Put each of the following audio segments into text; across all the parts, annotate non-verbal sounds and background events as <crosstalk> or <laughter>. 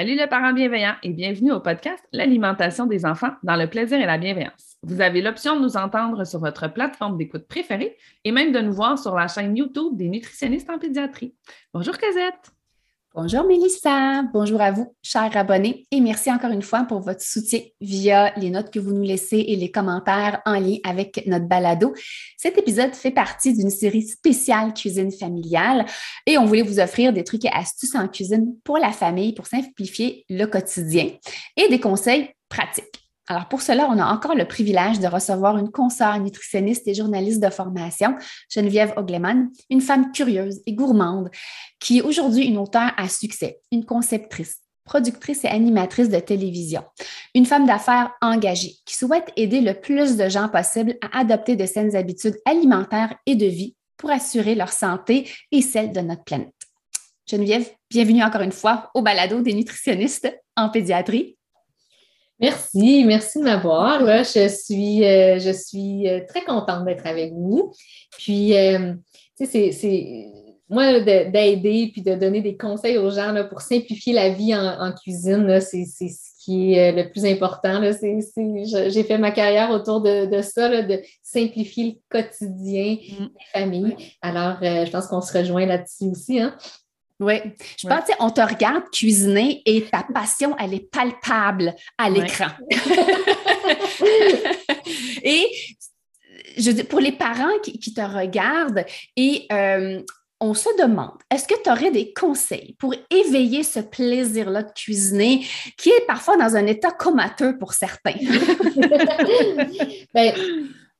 Salut les parents bienveillants et bienvenue au podcast L'alimentation des enfants dans le plaisir et la bienveillance. Vous avez l'option de nous entendre sur votre plateforme d'écoute préférée et même de nous voir sur la chaîne YouTube des nutritionnistes en pédiatrie. Bonjour Cosette. Bonjour Mélissa, bonjour à vous, chers abonnés, et merci encore une fois pour votre soutien via les notes que vous nous laissez et les commentaires en lien avec notre balado. Cet épisode fait partie d'une série spéciale cuisine familiale et on voulait vous offrir des trucs et astuces en cuisine pour la famille pour simplifier le quotidien et des conseils pratiques. Alors pour cela, on a encore le privilège de recevoir une consoeur nutritionniste et journaliste de formation, Geneviève Ogleman, une femme curieuse et gourmande qui est aujourd'hui une auteure à succès, une conceptrice, productrice et animatrice de télévision, une femme d'affaires engagée qui souhaite aider le plus de gens possible à adopter de saines habitudes alimentaires et de vie pour assurer leur santé et celle de notre planète. Geneviève, bienvenue encore une fois au balado des nutritionnistes en pédiatrie. Merci, merci de m'avoir. Je suis, euh, je suis euh, très contente d'être avec vous. Puis, euh, tu sais, c'est moi, d'aider puis de donner des conseils aux gens là, pour simplifier la vie en, cuisine, c'est ce qui est le plus important. J'ai fait ma carrière autour de, ça, de simplifier le quotidien mm. des familles. Alors, je pense qu'on se rejoint là-dessus aussi. Hein? Oui. Je pense, on te regarde cuisiner et ta passion, elle est palpable à l'écran. <laughs> et je dis, pour les parents qui, te regardent et euh, on se demande, est-ce que tu aurais des conseils pour éveiller ce plaisir-là de cuisiner qui est parfois dans un état comateux pour certains? <laughs> ben,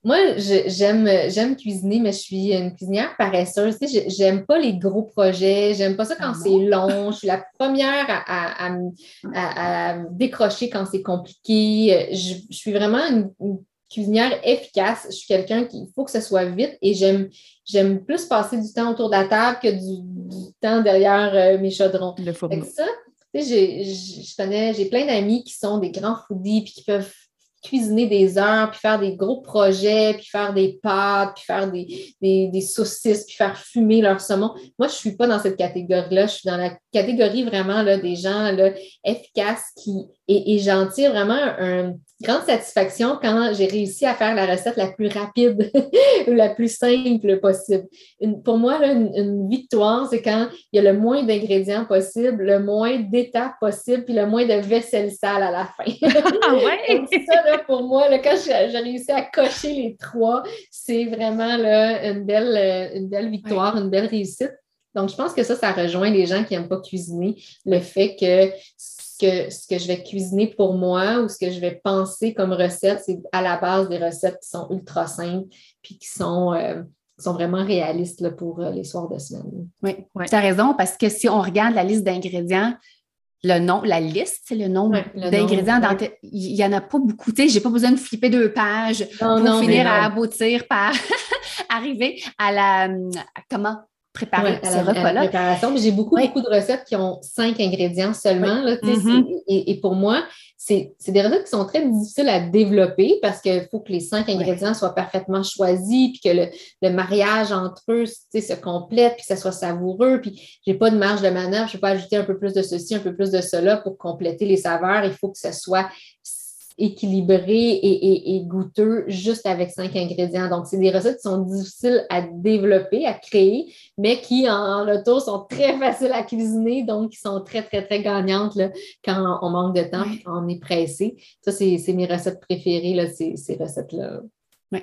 moi, j'aime, j'aime cuisiner, mais je suis une cuisinière paresseuse. Tu sais, j'aime pas les gros projets, j'aime pas ça quand ah c'est long. Je suis la première à, à, décrocher quand c'est compliqué. Je, suis vraiment une, cuisinière efficace. Je suis quelqu'un qui faut que ce soit vite et j'aime, j'aime plus passer du temps autour de la table que du, temps derrière euh, mes chaudrons. Le ça, tu sais, je connais, j'ai plein d'amis qui sont des grands foodies puis qui peuvent cuisiner des heures, puis faire des gros projets, puis faire des pâtes, puis faire des, des, saucisses, puis faire fumer leur saumon. Moi, je ne suis pas dans cette catégorie-là. Je suis dans la catégorie vraiment là, des gens là, efficaces qui, et, et j'en tire vraiment un, grande satisfaction quand j'ai réussi à faire la recette la plus rapide <laughs> ou la plus simple possible. pour moi, une, victoire, c'est quand il y a le moins d'ingrédients possible, le moins d'étapes possible, puis le moins de vaisselle sale à la fin. <laughs> Ah ouais? <laughs> ça, pour moi, quand j'ai réussi à cocher les trois, c'est vraiment une, belle, une belle victoire, une belle réussite. Donc, je pense que ça, ça rejoint les gens qui n'aiment pas cuisiner, le fait que ce que je vais cuisiner pour moi ou ce que je vais penser comme recette, c'est à la base des recettes qui sont ultra simples puis qui sont, euh, sont vraiment réalistes pour euh, les soirs de semaine. Oui, tu as raison, parce que si on regarde la liste d'ingrédients, le nom, la liste, c'est le nombre d'ingrédients. Il n'y en a pas beaucoup. Tu sais, j'ai pas besoin de flipper deux pages pour finir à aboutir par <laughs> arriver à la comment? Préparer ce repas-là. J'ai beaucoup, beaucoup de recettes qui ont cinq ingrédients seulement. Mm-hmm. et, pour moi, c'est des recettes qui sont très difficiles à développer parce qu'il faut que les cinq ingrédients soient parfaitement choisis, puis que le, mariage entre eux se complète, puis que ça soit savoureux. Puis j'ai pas de marge de manœuvre, je ne peux pas ajouter un peu plus de ceci, un peu plus de cela pour compléter les saveurs. Il faut que ce soit équilibré et, goûteux juste avec cinq ingrédients. Donc, c'est des recettes qui sont difficiles à développer, à créer, mais qui, en, retour, sont très faciles à cuisiner, donc qui sont très, très, très gagnantes quand on manque de temps, quand on est pressé. Ça, c'est mes recettes préférées, là, ces, recettes-là. Oui.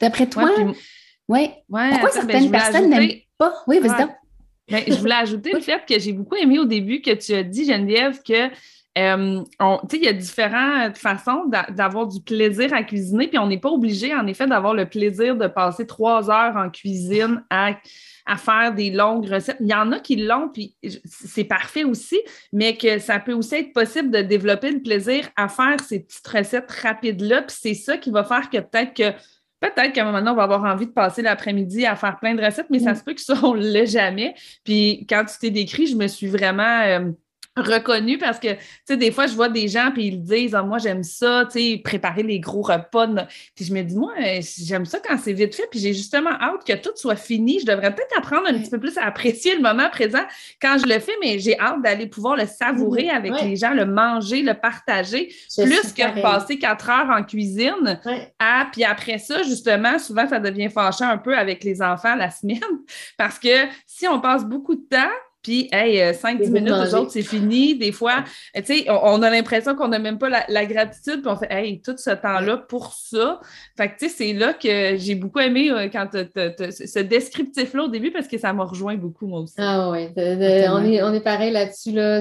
D'après toi, oui. pourquoi certaines ben, personnes n'aiment pas? Oui, vas-y ben, je voulais ajouter le fait que j'ai beaucoup aimé au début que tu as dit, Geneviève, que euh, il y a différentes façons d'avoir du plaisir à cuisiner, puis on n'est pas obligé, en effet, d'avoir le plaisir de passer trois heures en cuisine à, faire des longues recettes. Il y en a qui l'ont, puis c'est parfait aussi, mais que ça peut aussi être possible de développer le plaisir à faire ces petites recettes rapides-là, puis c'est ça qui va faire que peut-être que Peut-être qu'à un moment donné, on va avoir envie de passer l'après-midi à faire plein de recettes, mais ça mm. se peut que ça, on ne l'ait jamais. Puis quand tu t'es décrit, je me suis vraiment euh, reconnu parce que, tu sais, des fois, je vois des gens, puis ils disent, ah, moi, j'aime ça, tu sais, préparer les gros repas. Puis je me dis, moi, euh, j'aime ça quand c'est vite fait, puis j'ai justement hâte que tout soit fini. Je devrais peut-être apprendre un petit peu plus à apprécier le moment présent quand je le fais, mais j'ai hâte d'aller pouvoir le savourer mm-hmm. avec les gens, le manger, le partager, plus que passer quatre heures en cuisine. Ah, puis après ça, justement, souvent, ça devient fâchant un peu avec les enfants la semaine, <laughs> parce que si on passe beaucoup de temps, puis, hey, 5-10 euh, minutes, les autres, c'est fini. Des fois, tu sais, on, a l'impression qu'on n'a même pas la, gratitude, puis on fait, hey, tout ce temps-là pour ça. Fait que, tu sais, c'est là que j'ai beaucoup aimé euh, quand ce descriptif-là au début, parce que ça m'a rejoint beaucoup, moi aussi. Ah oui, on, est, on est pareil là-dessus, là.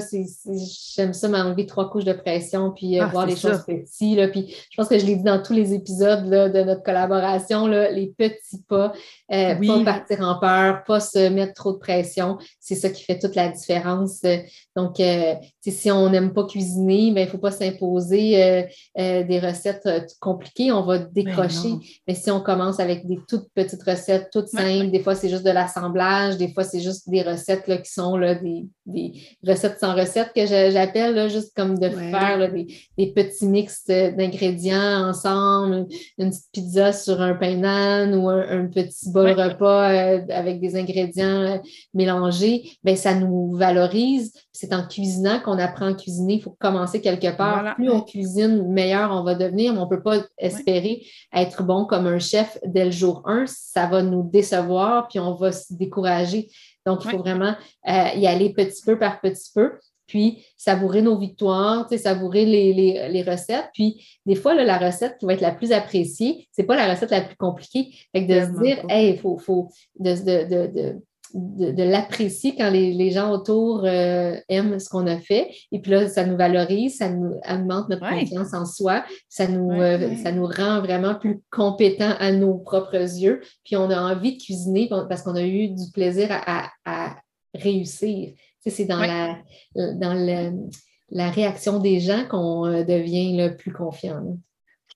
J'aime ça m'enlever trois couches de pression, puis euh, ah, voir les choses petites, là. Puis, je pense que je l'ai dit dans tous les épisodes là, de notre collaboration, là, les petits pas, pas partir en peur, pas se mettre trop de pression. C'est ça qui fait toute la différence. Donc, euh, si on n'aime pas cuisiner, ben, il ne faut pas s'imposer euh, euh, des recettes compliquées, on va ben décrocher. Mais, si on commence avec des toutes petites recettes, toutes simples, des fois c'est juste de l'assemblage, des fois c'est juste des recettes là, qui sont là, des, recettes sans recettes que j'appelle, juste comme de faire des, petits mix d'ingrédients ensemble, une, petite pizza sur un pain nan ou un, petit bol repas avec des ingrédients mélangés. Ben, ça nous valorise. C'est en cuisinant qu'on apprend à cuisiner. Il faut commencer quelque part. Plus on cuisine, meilleur on va devenir, mais on ne peut pas espérer être bon comme un chef dès le jour 1. Ça va nous décevoir, puis on va se décourager. Donc, il faut vraiment euh, y aller petit peu par petit peu puis savourer nos victoires, savourer les, recettes. Puis des fois, la recette qui va être la plus appréciée, ce n'est pas la recette la plus compliquée. Fait de se dire, hey, il faut, faut de, de, de, l'apprécier quand les, gens autour euh, aiment ce qu'on a fait. Et puis là, ça nous valorise, ça nous augmente notre confiance en soi, ça nous, euh, ça nous rend vraiment plus compétents à nos propres yeux. Puis on a envie de cuisiner parce qu'on a eu du plaisir à, réussir. c'est dans, la, dans la réaction des gens qu'on euh, devient le plus confiant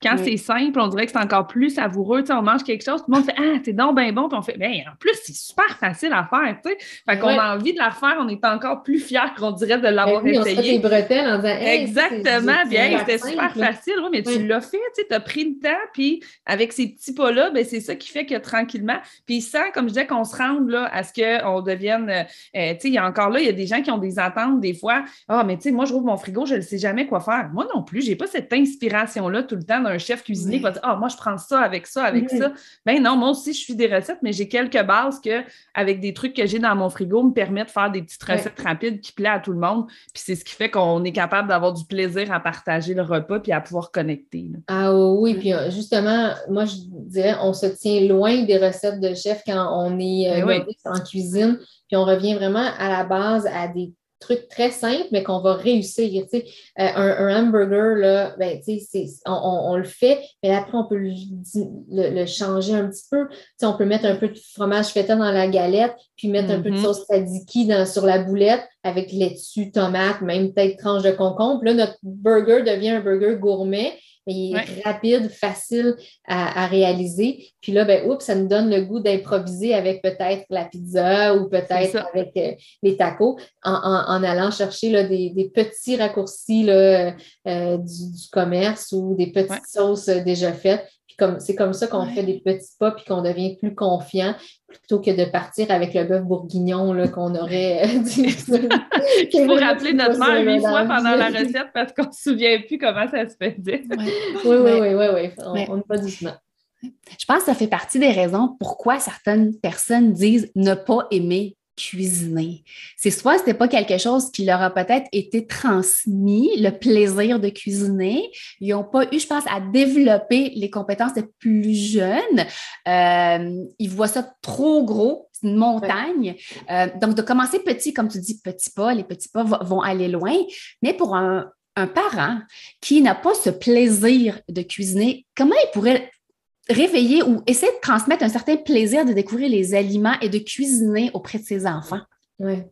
quand c'est simple, on dirait que c'est encore plus savoureux. Tu sais, on mange quelque chose, tout le monde fait Ah, c'est donc bien bon. Puis on fait Ben, en plus, c'est super facile à faire. Tu sais. Fait qu'on a envie de la faire, on est encore plus fiers qu'on dirait de l'avoir ben oui, essayé. On des bretelles en disant Exactement. Bien, c'était super facile. Oui, mais tu l'as fait, tu as pris le temps. Puis avec ces petits pas-là, ben, c'est ça qui fait que tranquillement. Puis sans, comme je disais, qu'on se rende là, à ce qu'on devienne. Euh, euh, tu sais, il y a encore là, il y a des gens qui ont des attentes des fois. Ah, mais tu sais, moi, je rouvre mon frigo, je ne sais jamais quoi faire. Moi non plus, je n'ai pas cette inspiration-là tout le temps d'un chef cuisinier qui va dire Ah, moi, je prends ça avec ça, avec ça. Ben non, moi aussi, je suis des recettes, mais j'ai quelques bases que, avec des trucs que j'ai dans mon frigo, me permettent de faire des petites recettes rapides qui plaisent à tout le monde. Puis c'est ce qui fait qu'on est capable d'avoir du plaisir à partager le repas puis à pouvoir connecter. Ah oui, puis euh, justement, moi, je dirais, on se tient loin des recettes de chef quand on est euh, ben en cuisine, puis on revient vraiment à la base à des truc très simple, mais qu'on va réussir. Euh, un, hamburger, là, ben, on, le fait, mais après, on peut le, changer un petit peu. on peut mettre un peu de fromage feta dans la galette, puis mettre un peu de mm-hmm. sauce tzatziki sur la boulette avec laitue, tomate, même peut-être tranche de concombre. Là, notre burger devient un burger gourmet il est rapide, facile à, réaliser. Puis là, ben, oups, ça nous donne le goût d'improviser avec peut-être la pizza ou peut-être avec euh, les tacos en, allant chercher là, des, petits raccourcis là, euh, du, commerce ou des petites sauces déjà faites comme c'est comme ça qu'on fait des petits pas puis qu'on devient plus confiant plutôt que de partir avec le bœuf bourguignon qu'on aurait <laughs> dit. <laughs> Il faut rappeler notre mère huit fois pendant la recette parce qu'on ne se souvient plus comment ça se faisait. Oui, oui, oui, oui, oui, On, pas doucement. Je pense que ça fait partie des raisons pourquoi certaines personnes disent ne pas aimer cuisiner. C'est soit c'était pas quelque chose qui leur a peut-être été transmis, le plaisir de cuisiner. Ils n'ont pas eu, je pense, à développer les compétences des plus jeunes. Euh, ils voient ça trop gros, c'est une montagne. Euh, donc, de commencer petit, comme tu dis, petit pas, les petits pas vont aller loin. Mais pour un, un parent qui n'a pas ce plaisir de cuisiner, comment il pourrait réveiller ou essayer de transmettre un certain plaisir de découvrir les aliments et de cuisiner auprès de ses enfants. Oui.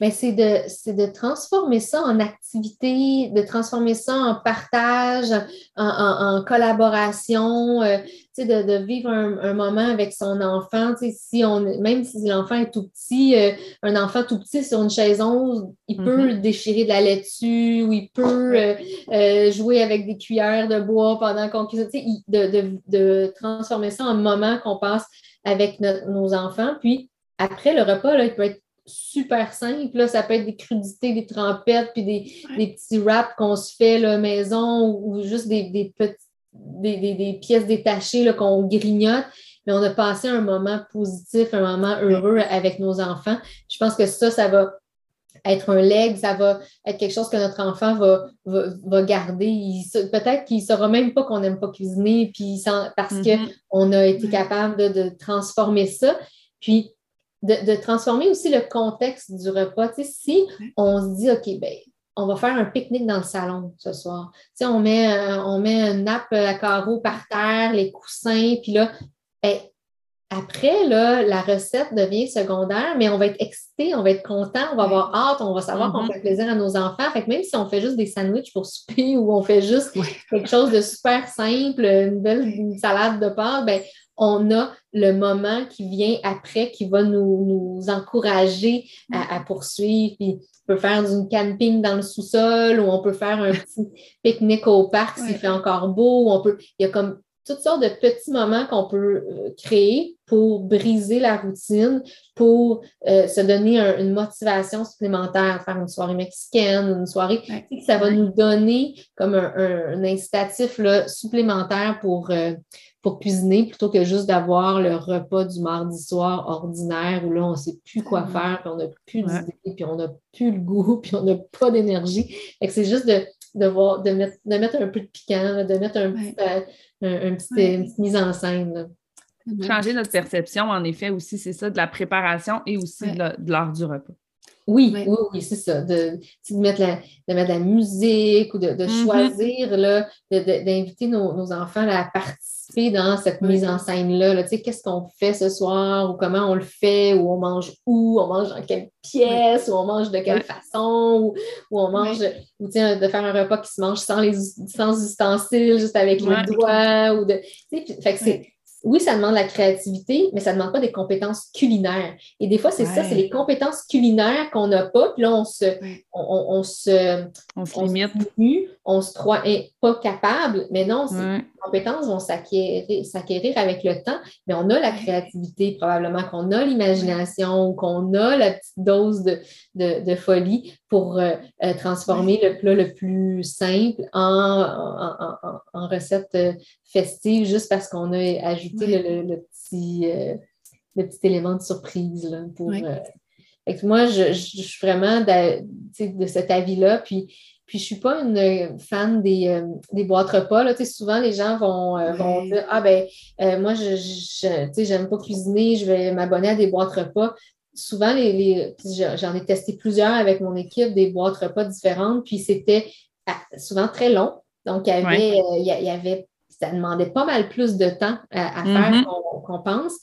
Mais c'est de, de transformer ça en activité, de transformer ça en partage, en, collaboration, euh, de, de, vivre un, moment avec son enfant. Si on, même si l'enfant est tout petit, euh, un enfant tout petit sur une chaise 11, il peut mm-hmm. déchirer de la laitue ou il peut euh, jouer avec des cuillères de bois pendant qu'on cuisine. De, de, transformer ça en moment qu'on passe avec nos enfants. Puis après le repas, là, il peut être super simple. Là, ça peut être des crudités, des trempettes, puis des, petits wraps qu'on se fait la maison ou, juste des, des, des, pièces détachées qu'on grignote. Mais on a passé un moment positif, un moment heureux avec nos enfants. Je pense que ça, ça va être un leg, ça va être quelque chose que notre enfant va, va, garder. Peut-être qu'il ne saura même pas qu'on n'aime pas cuisiner, puis parce mm-hmm. qu'on a été capable de, de transformer ça. Puis de, transformer aussi le contexte du repas. si on se dit, OK, ben, on va faire un pique-nique dans le salon ce soir. on met, on met une nappe à carreaux par terre, les coussins, puis là, ben, après, là, la recette devient secondaire, mais on va être excité, on va être content, on va avoir hâte, on va savoir qu'on mm-hmm. fait plaisir à nos enfants. Fait que même si on fait juste des sandwichs pour souper <laughs> ou on fait juste quelque chose de super simple, une belle salade de pâtes, ben, on a le moment qui vient après qui va nous, encourager à, poursuivre. Puis on peut faire du camping dans le sous-sol ou on peut faire un petit <laughs> pique-nique au parc s'il fait encore beau. On peut, il y a comme toutes sortes de petits moments qu'on peut euh, créer pour briser la routine, pour euh, se donner une motivation supplémentaire, faire une soirée mexicaine, une soirée, ça va nous donner comme un, incitatif supplémentaire pour, euh, pour cuisiner plutôt que juste d'avoir le repas du mardi soir ordinaire où là, on ne sait plus quoi faire, puis on n'a plus d'idées, puis on n'a plus le goût, <laughs> puis on n'a pas d'énergie. C'est juste de, de, voir, de, mettre, de mettre un peu de piquant, de mettre un petit, euh, un, petit, une petite mise en scène. Changer notre perception, en effet, aussi, c'est ça, de la préparation et aussi de l'heure du repas. Oui, oui, oui, c'est ça. De, de, mettre la, de mettre la musique ou de, de mm-hmm. choisir, d'inviter nos, nos, enfants à participer dans cette mise en scène-là. Là, Qu'est-ce qu'on fait ce soir ou comment on le fait ou on mange où, on mange dans quelle pièce ou on mange de quelle façon ou, on mange ou de faire un repas qui se mange sans les sans ustensiles, juste avec les doigts. Ou de, fait que c'est oui, ça demande la créativité, mais ça ne demande pas des compétences culinaires. Et des fois, c'est ça, c'est les compétences culinaires qu'on n'a pas, puis là, on se, on, se, on se limite. on se croit pas capable, mais non, ces compétences vont s'acquérir avec le temps, mais on a la créativité, probablement qu'on a l'imagination, qu'on a la petite dose de, folie pour euh, euh, transformer le plat le plus simple en, en recette euh, festive juste parce qu'on a ajouté le, petit, euh, le petit élément de surprise. Là, pour, euh, moi, je, suis vraiment de, de cet avis-là. Puis, puis je ne suis pas une fan des, euh, des boîtes repas. Là. Souvent, les gens vont, vont dire Ah ben moi, je n'aime pas cuisiner, je vais m'abonner à des boîtes repas. Souvent, les, j'en ai testé plusieurs avec mon équipe, des boîtes repas différentes, puis c'était ah, souvent très long. Donc, il y avait, il y avait ça demandait pas mal plus de temps à, faire mm-hmm. qu'on pense.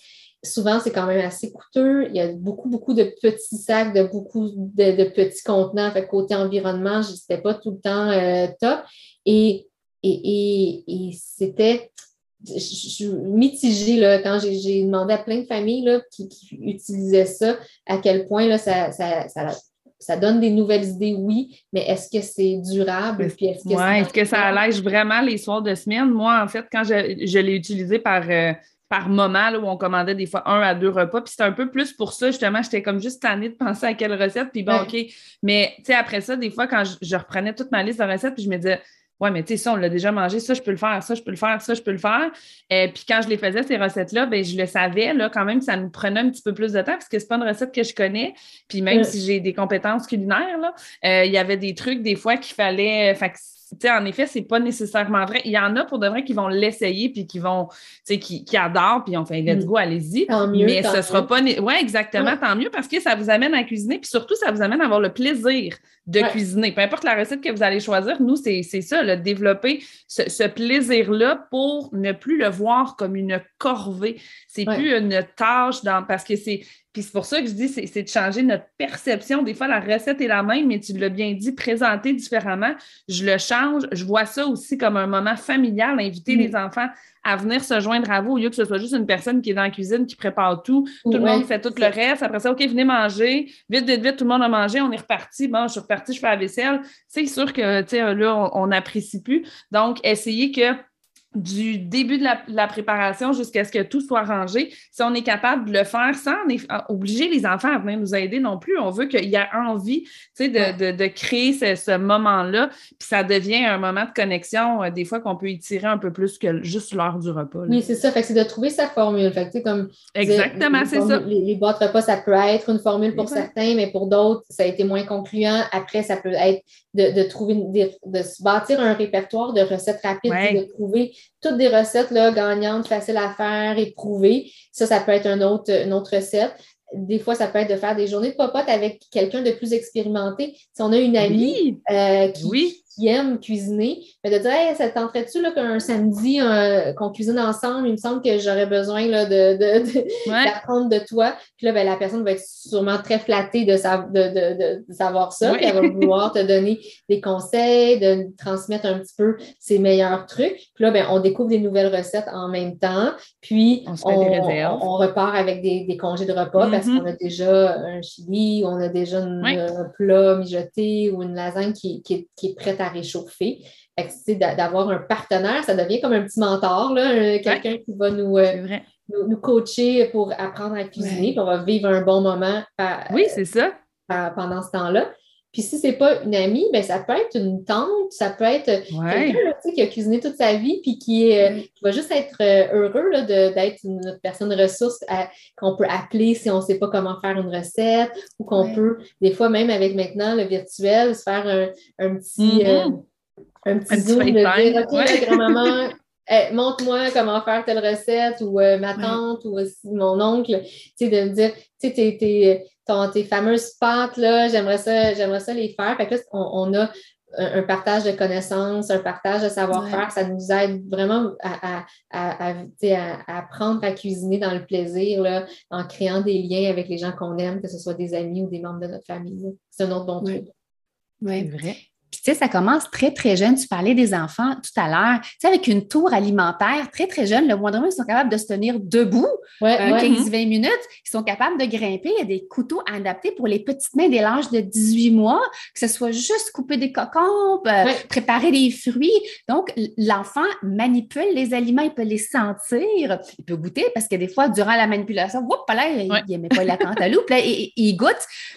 Souvent, c'est quand même assez coûteux. Il y a beaucoup, beaucoup de petits sacs, de beaucoup de, petits contenants. Fait côté environnement, n'était pas tout le temps euh, top. Et, et, c'était je suis mitigée là, quand j'ai demandé à plein de familles là, qui, utilisaient ça, à quel point là, ça, ça, ça donne des nouvelles idées, oui, mais est-ce que c'est durable? Est-ce que, est-ce que ça allège vraiment les soirs de semaine? Moi, en fait, quand je, l'ai utilisé par, euh, par moment, où on commandait des fois un à deux repas, puis c'était un peu plus pour ça, justement, j'étais comme juste tannée de penser à quelle recette, puis bon, OK. Mais, tu sais, après ça, des fois, quand je, reprenais toute ma liste de recettes, puis je me disais, Ouais, mais tu sais, ça, on l'a déjà mangé, ça, je peux le faire, ça, je peux le faire, ça, je peux le faire. Et euh, puis quand je les faisais, ces recettes-là, ben, je le savais, là, quand même, ça nous prenait un petit peu plus de temps parce que c'est pas une recette que je connais. Puis même si j'ai des compétences culinaires, là, euh, il y avait des trucs, des fois, qu'il fallait. Fait en effet, c'est pas nécessairement vrai. Il y en a pour de vrai qui vont l'essayer puis qui vont, qui, qui adorent puis on fait let's mm. go, allez-y. Mais ce sera pas. Oui, exactement, tant mieux parce que ça vous amène à cuisiner puis surtout, ça vous amène à avoir le plaisir de cuisiner. Peu importe la recette que vous allez choisir, nous, c'est ça, le développer ce, plaisir-là pour ne plus le voir comme une corvée. C'est plus une tâche dans, parce que c'est puis c'est pour ça que je dis, c'est de changer notre perception. Des fois, la recette est la même, mais tu l'as bien dit, présenter différemment. Je le change. Je vois ça aussi comme un moment familial, inviter mm. les enfants à venir se joindre à vous, au lieu que ce soit juste une personne qui est dans la cuisine, qui prépare tout. Tout le monde fait tout le reste. Après ça, OK, venez manger. Vite, vite, vite, tout le monde a mangé. On est reparti. Bon, je suis reparti, je fais la vaisselle. C'est sûr que, tu sais, là, on n'apprécie plus. Donc, essayez que du début de la, préparation jusqu'à ce que tout soit rangé, si on est capable de le faire sans obliger les enfants à venir nous aider non plus, on veut qu'il y ait envie de, de, créer ce, moment-là, puis ça devient un moment de connexion, euh, des fois qu'on peut y tirer un peu plus que juste l'heure du repas. Oui, c'est ça. Fait c'est de trouver sa formule. Fait comme Exactement, c'est ça. Les, boîtes repas, ça peut être une formule pour certains, mais pour d'autres, ça a été moins concluant. Après, ça peut être de, trouver, de, se bâtir un répertoire de recettes rapides, de trouver toutes des recettes là, gagnantes, faciles à faire, éprouvées. Ça, ça peut être un autre, une autre recette. Des fois, ça peut être de faire des journées de popote avec quelqu'un de plus expérimenté. Si on a une amie euh, qui, oui qui aiment cuisiner, mais de dire hey, ça tenterait-tu qu'un samedi qu'on cuisine ensemble, il me semble que j'aurais besoin là, de, d'apprendre de, toi. Puis là, ben, la personne va être sûrement très flattée de, de, savoir ça. Puis elle va <laughs> vouloir te donner des conseils, de transmettre un petit peu ses meilleurs trucs. Puis là, ben, on découvre des nouvelles recettes en même temps. Puis on, repart avec des, congés de repas parce mm-hmm. qu'on a déjà un chili, on a déjà un plat mijoté ou une lasagne qui, qui, qui est prête à réchauffer. D'avoir un partenaire, ça devient comme un petit mentor, quelqu'un qui va euh, nous, nous, coacher pour apprendre à cuisiner, puis on va vivre un bon moment. oui, c'est ça. pendant ce temps-là. Puis si ce n'est pas une amie, ben, ça peut être une tante, ça peut être quelqu'un qui a cuisiné toute sa vie puis qui, euh, va juste être euh, heureux d'être une personne ressource qu'on peut appeler si on ne sait pas comment faire une recette ou qu'on peut, des fois même avec maintenant le virtuel, se faire un, petit, mm-hmm. euh, un petit zoom de dire OK, grand-maman, eh, montre-moi comment faire telle recette ou ma tante ou mon oncle, tu sais, de me dire, tu sais, t'es tes fameuses pâtes, là, j'aimerais ça, j'aimerais ça les faire. Fait que là, on, a un, partage de connaissances, un partage de savoir-faire. Ça nous aide vraiment à, à, apprendre à cuisiner dans le plaisir, là, en créant des liens avec les gens qu'on aime, que ce soit des amis ou des membres de notre famille. C'est un autre bon truc. Oui, c'est vrai. Puis, tu sais, ça commence très, très jeune. Tu parlais des enfants tout à l'heure. Tu sais, avec une tour alimentaire très, très jeune, le moindrement, ils sont capables de se tenir debout 15-20 minutes. Ils sont capables de grimper. Il y a des couteaux adaptés pour les petites mains dès l'âge de 18 mois, que ce soit juste couper des cocombes, euh, préparer des fruits. Donc, l'enfant manipule les aliments, il peut les sentir, il peut goûter parce que des fois, durant la manipulation, là, il n'aimait pas la cantaloupe, là, il, il, goûte.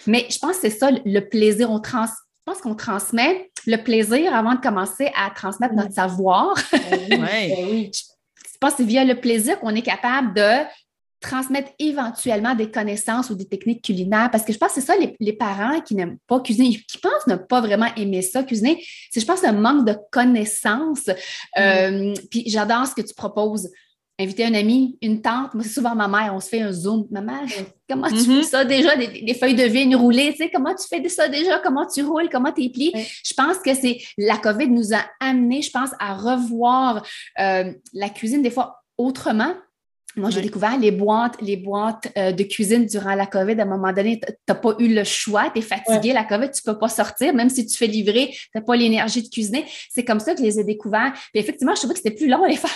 Mais je pense que c'est ça le plaisir. On trans je pense qu'on transmet le plaisir avant de commencer à transmettre notre savoir. <laughs> Ben ben je pense que c'est via le plaisir qu'on est capable de transmettre éventuellement des connaissances ou des techniques culinaires. Parce que je pense que c'est ça, les, parents qui n'aiment pas cuisiner, qui pensent ne pas vraiment aimer ça, cuisiner, c'est, je pense, un manque de connaissances. Mm. Euh, puis j'adore ce que tu proposes inviter un ami, une tante. Moi, c'est souvent ma mère, on se fait un zoom. Maman, <laughs> comment tu mm-hmm. fais ça déjà, des, feuilles de vigne roulées, tu sais, comment tu fais ça déjà, comment tu roules, comment tu es plié. Je pense que c'est la COVID nous a amené, je pense, à revoir euh, la cuisine des fois autrement. Moi, j'ai découvert les boîtes, les boîtes euh, de cuisine durant la COVID. À un moment donné, tu n'as pas eu le choix, tu es fatigué, la COVID, tu ne peux pas sortir, même si tu fais livrer, tu n'as pas l'énergie de cuisiner. C'est comme ça que je les ai découverts. Puis effectivement, je trouvais que c'était plus long à les <laughs> faire.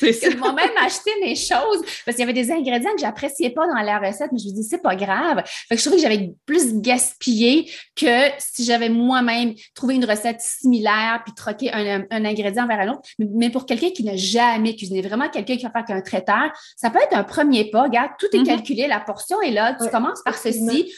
que moi-même acheter mes choses parce qu'il y avait des ingrédients que j'appréciais pas dans la recette, mais je me dis, c'est pas grave. Fait que je trouvais que j'avais plus gaspillé que si j'avais moi-même trouvé une recette similaire puis troqué un, ingrédient vers un autre. Mais pour quelqu'un qui n'a jamais cuisiné, vraiment quelqu'un qui va faire qu'un traiteur, ça peut être un premier pas. Regarde, tout est mm-hmm. calculé, la portion est là, tu commences par ceci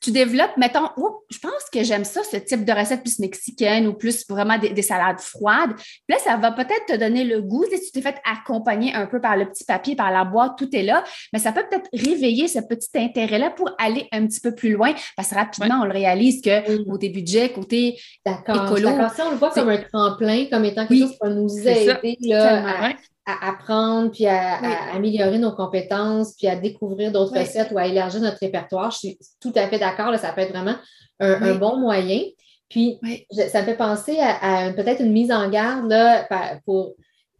tu développes, mettons, oh, je pense que j'aime ça, ce type de recette plus mexicaine ou plus vraiment des, salades froides. Puis là, ça va peut-être te donner le goût. Si tu t'es fait accompagner un peu par le petit papier, par la boîte, tout est là, mais ça peut peut-être réveiller ce petit intérêt-là pour aller un petit peu plus loin parce que rapidement, on le réalise que côté budget, côté écolo. D'accord, on le voit comme un tremplin, comme étant quelque chose qui va nous aider là, à apprendre, puis à, améliorer nos compétences, puis à découvrir d'autres recettes ou à élargir notre répertoire. Je suis tout à fait d'accord, ça peut être vraiment un, bon moyen. Puis, ça me fait penser à, peut-être une mise en garde là, pour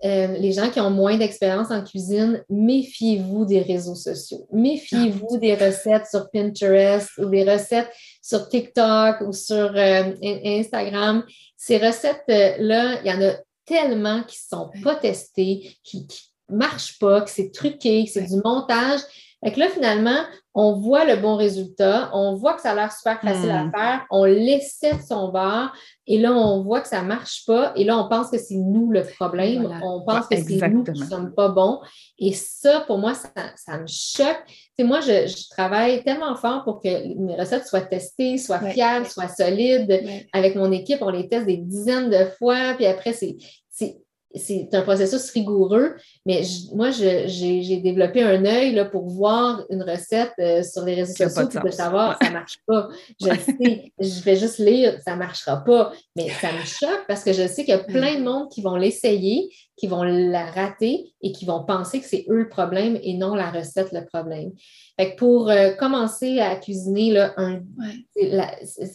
euh, les gens qui ont moins d'expérience en cuisine. Méfiez-vous des réseaux sociaux. Méfiez-vous ah, des recettes sur Pinterest ou des recettes sur TikTok ou sur euh, Instagram. Ces recettes-là, il y en a tellement qui ne sont pas testés, qui ne marchent pas, que c'est truqué, que c'est du montage. Et que là, finalement, on voit le bon résultat, on voit que ça a l'air super facile à hmm. faire, on l'essaie de son bord, et là, on voit que ça ne marche pas, et là, on pense que c'est nous le problème, on pense que c'est nous qui ne sommes pas bons. Et ça, pour moi, ça, me choque. C'est moi, je, travaille tellement fort pour que mes recettes soient testées, soient fiables, soient solides. Avec mon équipe, on les teste des dizaines de fois, puis après, c'est c'est un processus rigoureux, mais moi, j'ai développé un œil pour voir une recette euh, sur les réseaux sociaux de savoir ça ne marche pas. Je sais, <laughs> je vais juste lire, ça ne marchera pas. Mais ça me choque parce que je sais qu'il y a plein de monde qui vont l'essayer, qui vont la rater et qui vont penser que c'est eux le problème et non la recette le problème. Fait pour euh, commencer à cuisiner, là, un,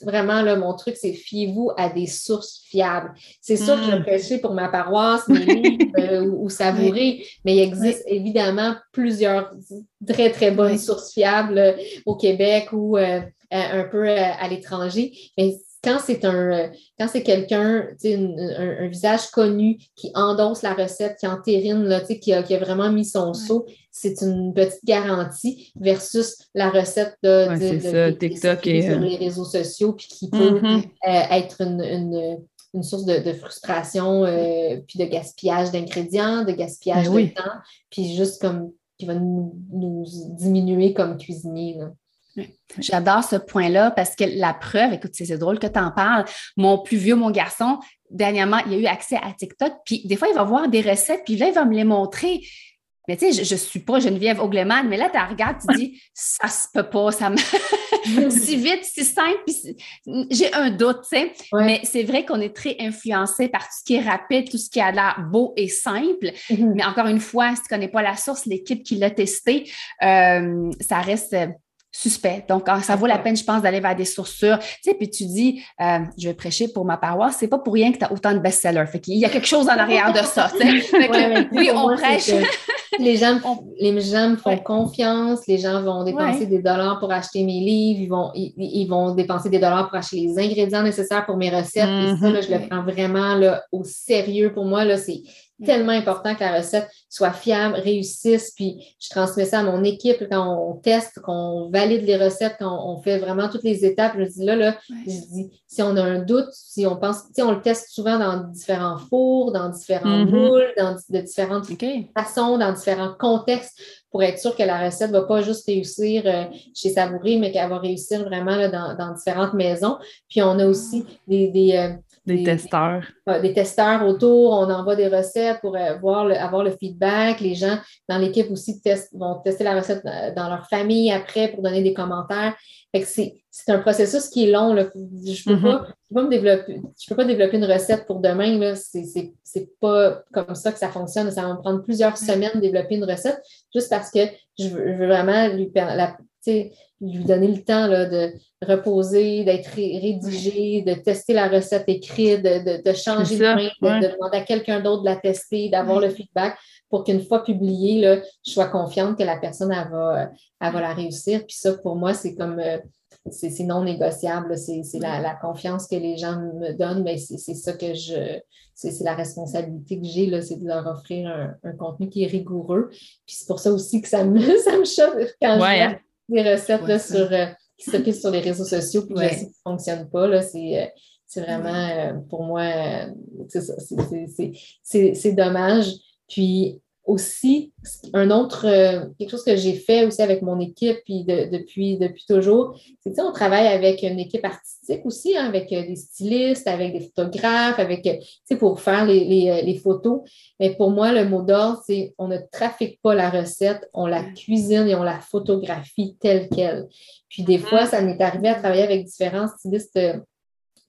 vraiment là, mon truc, c'est fiez-vous à des sources fiables. C'est sûr que je le mm. prêcher pour ma paroisse, mes <laughs> livres euh, ou, savourer, mais il existe évidemment plusieurs très, très bonnes sources fiables euh, au Québec ou un peu à l'étranger. Mais quand c'est un euh, quand c'est quelqu'un, un, un, visage connu qui endosse la recette, qui entérine, là, qui, a, qui a vraiment mis son saut, c'est une petite garantie versus la recette de, de, TikTok et, sur euh, les réseaux sociaux, puis qui peut mm-hmm. euh, être une, une, source de, frustration, puis de gaspillage d'ingrédients, de gaspillage ben de temps, puis juste comme qui va nous, nous diminuer comme cuisinier. Là. J'adore ce point-là parce que la preuve, écoute, c'est drôle que tu en parles. Mon plus vieux, mon garçon, dernièrement, il a eu accès à TikTok, puis des fois, il va voir des recettes, puis là, il va me les montrer. Mais tu sais, je ne suis pas Geneviève Ogleman, mais là, tu regardes, tu dis, ça se peut pas, ça me. <laughs> si vite, si simple, puis j'ai un doute, tu sais. Mais c'est vrai qu'on est très influencé par tout ce qui est rapide, tout ce qui a l'air beau et simple. Mm-hmm. Mais encore une fois, si tu ne connais pas la source, l'équipe qui l'a testé, euh, ça reste suspect. Donc, ah, ça vaut la peine, je pense, d'aller vers des sources sûres. Tu sais, puis tu dis, euh, je vais prêcher pour ma paroisse, c'est pas pour rien que tu as autant de best-sellers. Fait qu'il y a quelque chose en arrière de ça. <laughs> oui, on prêche. les gens, les gens me font confiance, les gens vont dépenser des dollars pour acheter mes livres, ils vont, ils, vont dépenser des dollars pour acheter les ingrédients nécessaires pour mes recettes. Et ça, là, je le prends vraiment là, au sérieux. Pour moi, là, c'est tellement important que la recette soit fiable, réussisse, puis je transmets ça à mon équipe quand on teste, qu'on valide les recettes, quand on fait vraiment toutes les étapes. Je dis là, là, je dis, si on a un doute, si on pense, tu sais, on le teste souvent dans différents fours, dans différents moules, dans de différentes façons, dans différents contextes pour être sûr que la recette ne va pas juste réussir euh, chez Savouré, mais qu'elle va réussir vraiment dans, différentes maisons. Puis on a aussi des, euh, des, testeurs. Des, testeurs autour, on envoie des recettes pour euh, voir avoir le feedback. Les gens dans l'équipe aussi vont tester la recette dans leur famille après pour donner des commentaires. c'est, un processus qui est long. Je ne peux, mm-hmm. développer, peux pas développer une recette pour demain. Ce n'est c'est, pas comme ça que ça fonctionne. Ça va me prendre plusieurs semaines de développer une recette juste parce que je veux, vraiment lui, la, lui donner le temps de reposer, d'être rédigé, de tester la recette écrite, de, changer de main, de, demander à quelqu'un d'autre de la tester, d'avoir le feedback pour qu'une fois publiée, là, je sois confiante que la personne va, va la réussir. Puis ça, pour moi, c'est comme euh, c'est non négociable. C'est la, confiance que les gens me donnent, mais c'est ça que je. C'est la responsabilité que j'ai, c'est de leur offrir un, contenu qui est rigoureux. Puis c'est pour ça aussi que ça me, <laughs> ça me choque quand je vois hein. Des recettes sur, euh, qui s'occupent sur les réseaux sociaux puis je sais ne fonctionnent pas. C'est euh, vraiment, euh, pour moi, c'est dommage. Puis aussi, un autre, euh, quelque chose que j'ai fait aussi avec mon équipe puis depuis, depuis toujours, c'est que on travaille avec une équipe artistique aussi, hein, avec euh, des stylistes, avec des photographes, avec, euh, pour faire les, les, photos. Mais pour moi, le mot d'ordre, c'est on ne trafique pas la recette, on la cuisine et on la photographie telle qu'elle. Puis des fois, ça m'est arrivé à travailler avec différents stylistes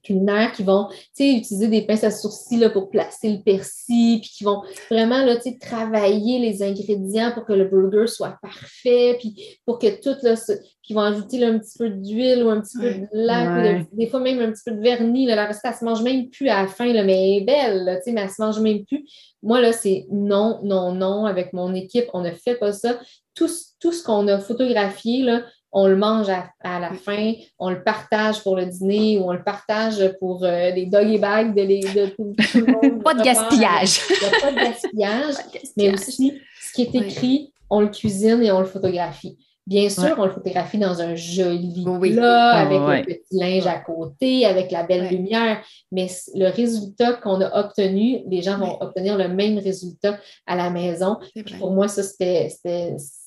culinaires qui vont utiliser des pinces à sourcils là, pour placer le persil, puis qui vont vraiment là, travailler les ingrédients pour que le burger soit parfait, puis pour que tout, là, qui vont ajouter un petit peu d'huile ou un petit peu de lac, des fois même un petit peu de vernis. la recette, elle ne se mange même plus à la fin, là, mais elle est belle, là, mais elle ne se mange même plus. Moi, là, c'est non, non, non. Avec mon équipe, on ne fait pas ça. Tout, tout ce qu'on a photographié, là, on le mange à, la fin, on le partage pour le dîner ou on le partage pour euh, les doggy bags de, les, de tout, le monde. <laughs> pas de gaspillage. Il n'y a pas de gaspillage, mais aussi ce qui est écrit, on le cuisine et on le photographie. Bien sûr, on le photographie dans un joli plat, avec un petit linge à côté, avec la belle lumière, mais le résultat qu'on a obtenu, les gens vont obtenir le même résultat à la maison. Pour moi, ça, c'était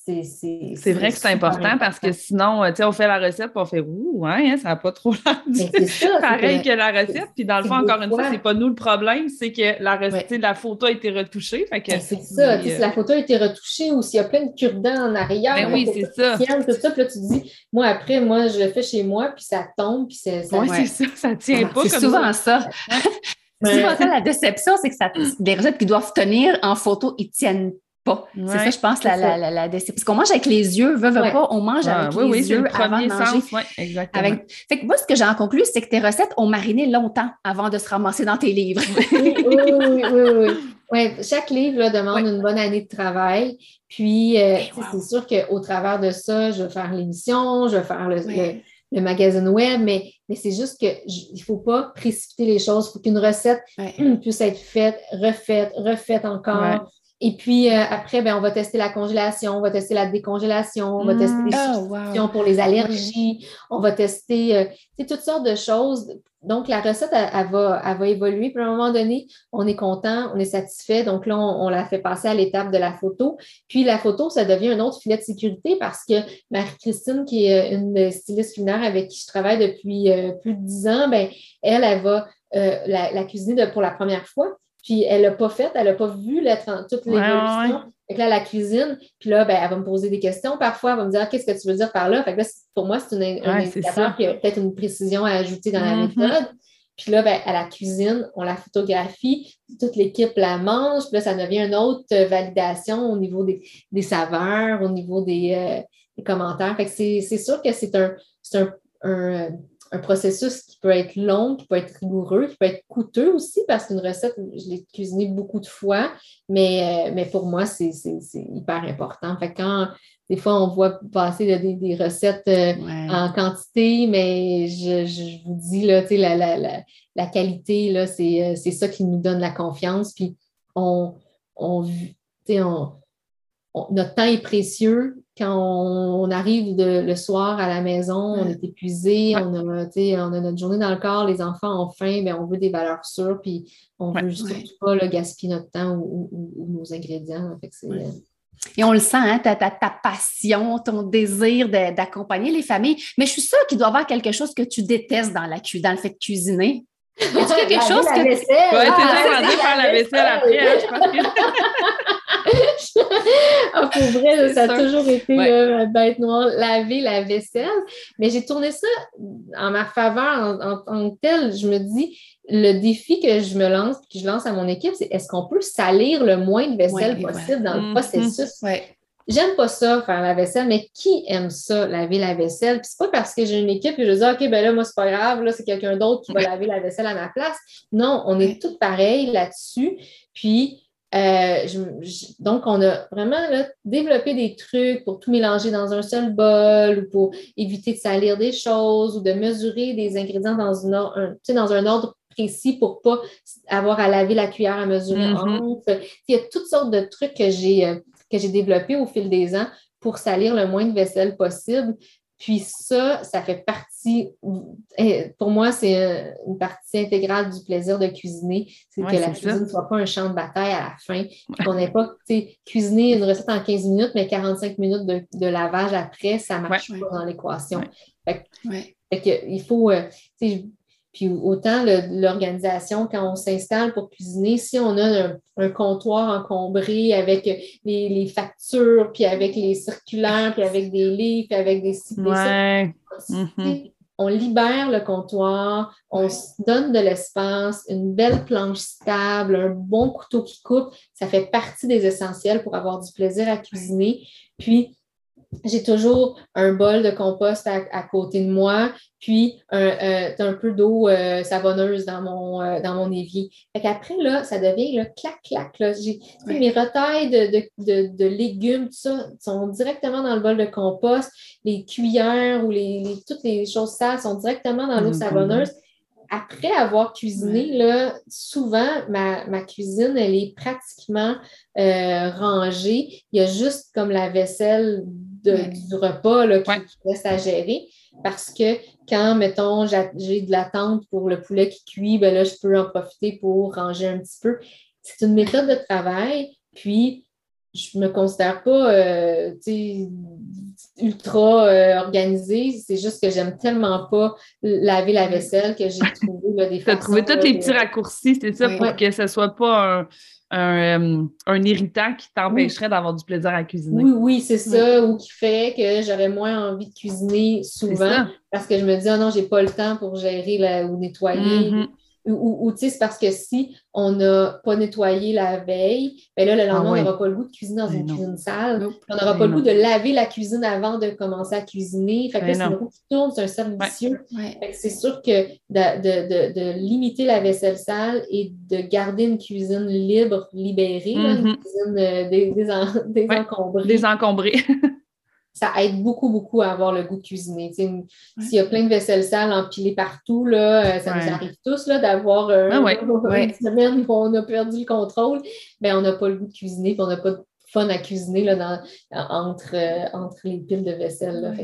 c'est vrai que c'est important, parce que sinon, euh, on fait la recette et on fait Ouh, hein, ça n'a pas trop l'air pareil que, la recette. Puis dans le fond, encore une fois, c'est pas nous le problème, c'est que la, recette, la photo a été retouchée. C'est ça. Si la photo a été retouchée ou s'il y a plein de cure-dents en arrière, ben oui, c'est ça. Tout ça, puis là, tu te dis, moi, après, moi, je le fais chez moi, puis ça tombe, puis c'est ça. Oui, c'est ça, ça tient pas. C'est souvent ça. <laughs> C'est souvent ça la déception, c'est que ça, des recettes qui doivent tenir en photo, ils tiennent pas. c'est ça, je pense, la, la, la, Parce qu'on mange avec les yeux, veut, veut pas, on mange avec les yeux avant de manger. Sens, exactement. Fait que moi, ce que j'en conclus, c'est que tes recettes ont mariné longtemps avant de se ramasser dans tes livres. <laughs> oui, oui, oui, oui, chaque livre demande une bonne année de travail. Puis, euh, c'est sûr qu'au travers de ça, je vais faire l'émission, je vais faire le, le, magazine web, mais, mais c'est juste qu'il ne faut pas précipiter les choses. Il faut qu'une recette <clears throat> puisse être faite, refaite, refaite encore et puis euh, après, ben, on va tester la congélation, on va tester la décongélation, on va tester les substitutions pour les allergies, on va tester euh, toutes sortes de choses. Donc, la recette, elle, va, elle, va, évoluer. Puis à un moment donné, on est content, on est satisfait. Donc là, on, la fait passer à l'étape de la photo. Puis la photo, ça devient un autre filet de sécurité parce que Marie-Christine, qui est euh, une styliste culinaire avec qui je travaille depuis plus de dix ans, ben, elle, elle va la, la, cuisiner pour la première fois. Puis elle l'a pas fait, elle n'a pas vu la, toute l'évolution. Fait que là, la cuisine, puis là, ben, elle va me poser des questions parfois, elle va me dire qu'est-ce que tu veux dire par là? Fait que là, pour moi, c'est un indicateur qui a peut-être une précision à ajouter dans la mm-hmm. méthode. Puis là, ben, à la cuisine, on la photographie, toute l'équipe la mange, puis là, ça devient une autre validation au niveau des, saveurs, au niveau des, euh, des commentaires. Fait que c'est sûr que c'est un, un, un processus qui peut être long, qui peut être rigoureux, qui peut être coûteux aussi, parce qu'une recette, je l'ai cuisinée beaucoup de fois, mais, euh, mais pour moi, c'est hyper important. Fait quand des fois, on voit passer des, recettes euh, en quantité, mais je, vous dis, là, la, la, la, qualité, euh, c'est ça qui nous donne la confiance. Puis on, on, on notre temps est précieux. Quand on, arrive le soir à la maison, on est épuisé, on, a, on a notre journée dans le corps, les enfants ont faim, mais on veut des valeurs sûres, puis on ne veut surtout pas gaspiller notre temps ou, nos ingrédients. Euh, et on le sent, hein, ta, ta, passion, ton désir d'accompagner les familles. Mais je suis sûre qu'il doit y avoir quelque chose que tu détestes dans, la dans le fait de cuisiner. Est-ce qu'il y a quelque chose que. Oui, c'est ça, faire la vaisselle après. Hein, je pense que... <laughs> ah, pour vrai, ça a toujours été la bête noire, laver la vaisselle. Mais j'ai tourné ça en ma faveur en, tant que tel. Je me dis, le défi que je me lance, que je lance à mon équipe, c'est est-ce qu'on peut salir le moins de vaisselle possible dans le mm-hmm. processus? J'aime pas ça, faire la vaisselle, mais qui aime ça, laver la vaisselle? Puis c'est pas parce que j'ai une équipe que je dis, OK, ben là, moi, c'est pas grave, là, c'est quelqu'un d'autre qui va laver la vaisselle à ma place. Non, on est tous pareils là-dessus. Puis, Euh, donc, on a vraiment développé des trucs pour tout mélanger dans un seul bol ou pour éviter de salir des choses ou de mesurer des ingrédients dans, une un, dans un ordre précis pour ne pas avoir à laver la cuillère à mesurer mm-hmm. Il y a toutes sortes de trucs que j'ai euh, que j'ai développés au fil des ans pour salir le moins de vaisselle possible. Puis ça, ça fait partie, eh, pour moi, c'est une partie intégrale du plaisir de cuisiner. C'est que la cuisine ne soit pas un champ de bataille à la fin. Qu'on n'ait pas, cuisiner une recette en 15 minutes, mais 45 minutes de, lavage après, ça ne marche pas dans l'équation. il faut, euh, puis autant l'organisation, quand on s'installe pour cuisiner, si on a un, comptoir encombré avec les, factures, puis avec les circulaires, puis avec des livres, puis avec des mm-hmm. On libère le comptoir, on se donne de l'espace, une belle planche stable, un bon couteau qui coupe, ça fait partie des essentiels pour avoir du plaisir à cuisiner. Puis, j'ai toujours un bol de compost à, côté de moi, puis un, euh, peu d'eau euh, savonneuse dans mon, euh, dans mon évier. Fait qu'après, là, ça devient là, clac, clac. Là. J'ai, Mes retailles de, légumes, tout ça, sont directement dans le bol de compost. Les cuillères ou les, toutes les choses sales sont directement dans l'eau savonneuse après avoir cuisiné, là, souvent, ma, cuisine, elle est pratiquement rangée. Il y a juste comme la vaisselle du repas là, qui, reste à gérer. Parce que quand, mettons, j'ai de l'attente pour le poulet qui cuit, ben là, je peux en profiter pour ranger un petit peu. C'est une méthode de travail. Puis, je ne me considère pas euh, ultra euh, organisée. C'est juste que j'aime tellement pas laver la vaisselle que j'ai trouvé des Tu as trouvé tous les petits raccourcis, c'est ça, pour que ce ne soit pas un, euh, irritant qui t'empêcherait d'avoir du plaisir à cuisiner. Oui, oui, c'est ça, ou qui fait que j'aurais moins envie de cuisiner souvent parce que je me dis, oh non, j'ai pas le temps pour gérer ou nettoyer. Mm-hmm. Ou, tu sais, c'est parce que si on n'a pas nettoyé la veille, bien là, le lendemain, ah on n'aura pas le goût de cuisiner dans une cuisine sale. On n'aura pas le goût de laver la cuisine avant de commencer à cuisiner. Fait que là, c'est une roue qui tourne, c'est un cercle vicieux. c'est sûr que de, limiter la vaisselle sale et de garder une cuisine libre, libérée, une mm-hmm. cuisine euh, désencombrée. Désencombrée. <laughs> ça aide beaucoup, beaucoup à avoir le goût de cuisiner. S'il y a plein de vaisselle sale empilée partout, là, euh, ça nous arrive tous d'avoir euh, <laughs> une semaine où on a perdu le contrôle, mais on n'a pas le goût de cuisiner, on n'a pas fun à cuisiner là, dans, entre, euh, entre les piles de vaisselle.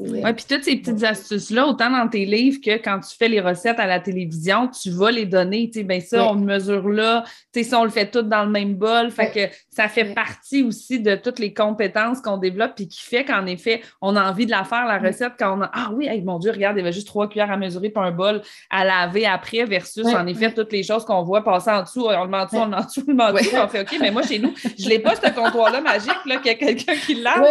Oui, puis toutes ces petites astuces-là, autant dans tes livres que quand tu fais les recettes à la télévision, tu vas les donner. Tu sais, bien ça, on mesure là, ça, on le fait tout dans le même bol. Fait que ça fait partie aussi de toutes les compétences qu'on développe puis qui fait qu'en effet, on a envie de la faire, la recette, quand on a Ah oui, mon Dieu, regarde, il y avait juste trois cuillères à mesurer pour un bol à laver après versus en effet toutes les choses qu'on voit passer en dessous, on le met en dessous, on le met en dessous, on le met en dessous, on fait OK, mais moi chez nous, je l'ai pas ce comptoir <laughs> là magique, là, qu'il y a quelqu'un qui lave.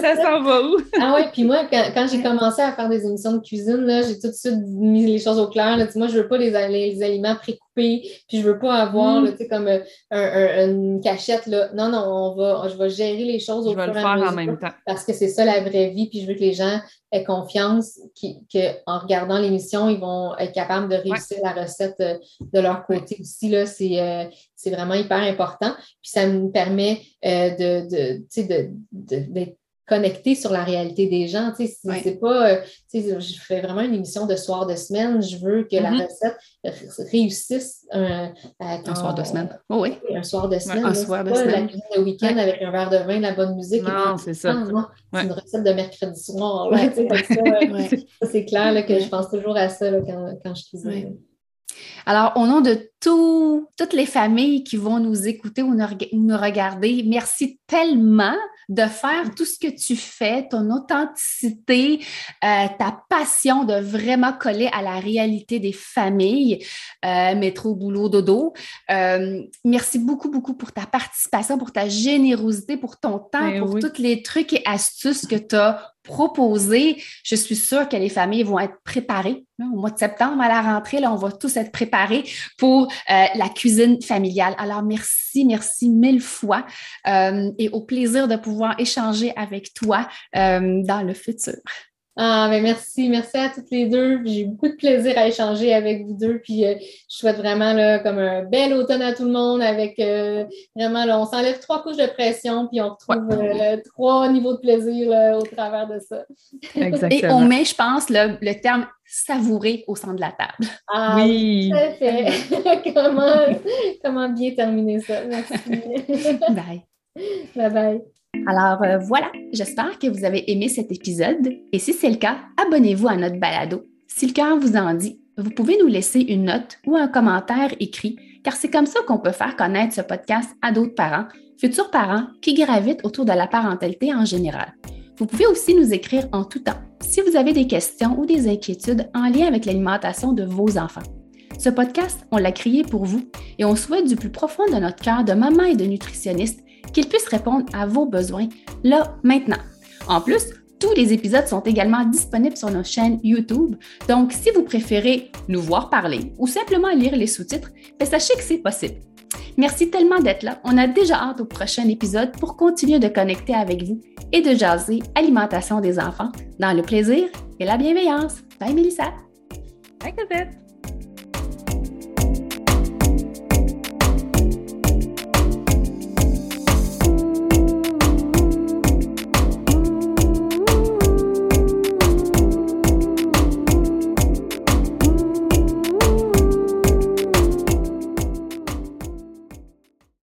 ça, s'en va où? ah oui, puis moi, quand, j'ai commencé à faire des émissions de cuisine, j'ai tout de suite mis les choses au clair. Moi, je veux pas les, les, aliments précoupés, puis je veux pas avoir, mm. comme euh, une cachette. Là. Non, non, on va, je vais gérer les choses au je vais le faire en même temps. Parce que c'est ça la vraie vie, puis je veux que les gens aient confiance qu'en regardant l'émission, ils vont être capables de réussir la recette euh, de leur côté aussi. Là, c'est, euh, c'est vraiment hyper important. Puis ça me permet euh, de, de, d'être connecté sur la réalité des gens. C'est pas, je fais vraiment une émission de soir de semaine. Je veux que la mm-hmm. recette réussisse un, soir de semaine. Oh, oui. Un soir de semaine. Un soir de semaine. La cuisine de week-end avec un verre de vin, la bonne musique. Non, c'est ça. C'est une recette de mercredi soir. <laughs> c'est clair que je pense toujours à ça quand, quand je cuisine. Alors, au nom de toutes les familles qui vont nous écouter ou nous regarder, merci tellement de faire tout ce que tu fais, ton authenticité, euh, ta passion de vraiment coller à la réalité des familles, euh, métro, boulot, dodo. Euh, merci beaucoup, beaucoup pour ta participation, pour ta générosité, pour ton temps, ben pour tous les trucs et astuces que tu as proposés. Je suis sûre que les familles vont être préparées. Au mois de septembre, à la rentrée, là, on va tous être préparés pour la cuisine familiale. Alors, merci, merci mille fois et au plaisir de pouvoir échanger avec toi euh, dans le futur. Ah, ben merci, merci à toutes les deux. J'ai eu beaucoup de plaisir à échanger avec vous deux. Puis euh, je souhaite vraiment là, comme un bel automne à tout le monde avec euh, vraiment, là, on s'enlève trois couches de pression, puis on retrouve euh, trois niveaux de plaisir au travers de ça. Exactement. Et on met, je pense, le, le terme savourer au centre de la table. Ah oui, tout à fait. <laughs> comment, comment bien terminer ça? Merci. <laughs> Bye. Bye bye. Alors euh, voilà, j'espère que vous avez aimé cet épisode et si c'est le cas, abonnez-vous à notre balado. Si le cœur vous en dit, vous pouvez nous laisser une note ou un commentaire écrit car c'est comme ça qu'on peut faire connaître ce podcast à d'autres parents, futurs parents qui gravitent autour de la parentalité en général. Vous pouvez aussi nous écrire en tout temps si vous avez des questions ou des inquiétudes en lien avec l'alimentation de vos enfants. Ce podcast, on l'a créé pour vous et on souhaite du plus profond de notre cœur de maman et de nutritionniste qu'il puisse répondre à vos besoins là, maintenant. En plus, tous les épisodes sont également disponibles sur nos chaînes YouTube. Donc, si vous préférez nous voir parler ou simplement lire les sous-titres, ben, sachez que c'est possible. Merci tellement d'être là. On a déjà hâte au prochain épisode pour continuer de connecter avec vous et de jaser alimentation des enfants dans le plaisir et la bienveillance. Bye Mélissa. Bye Cosette.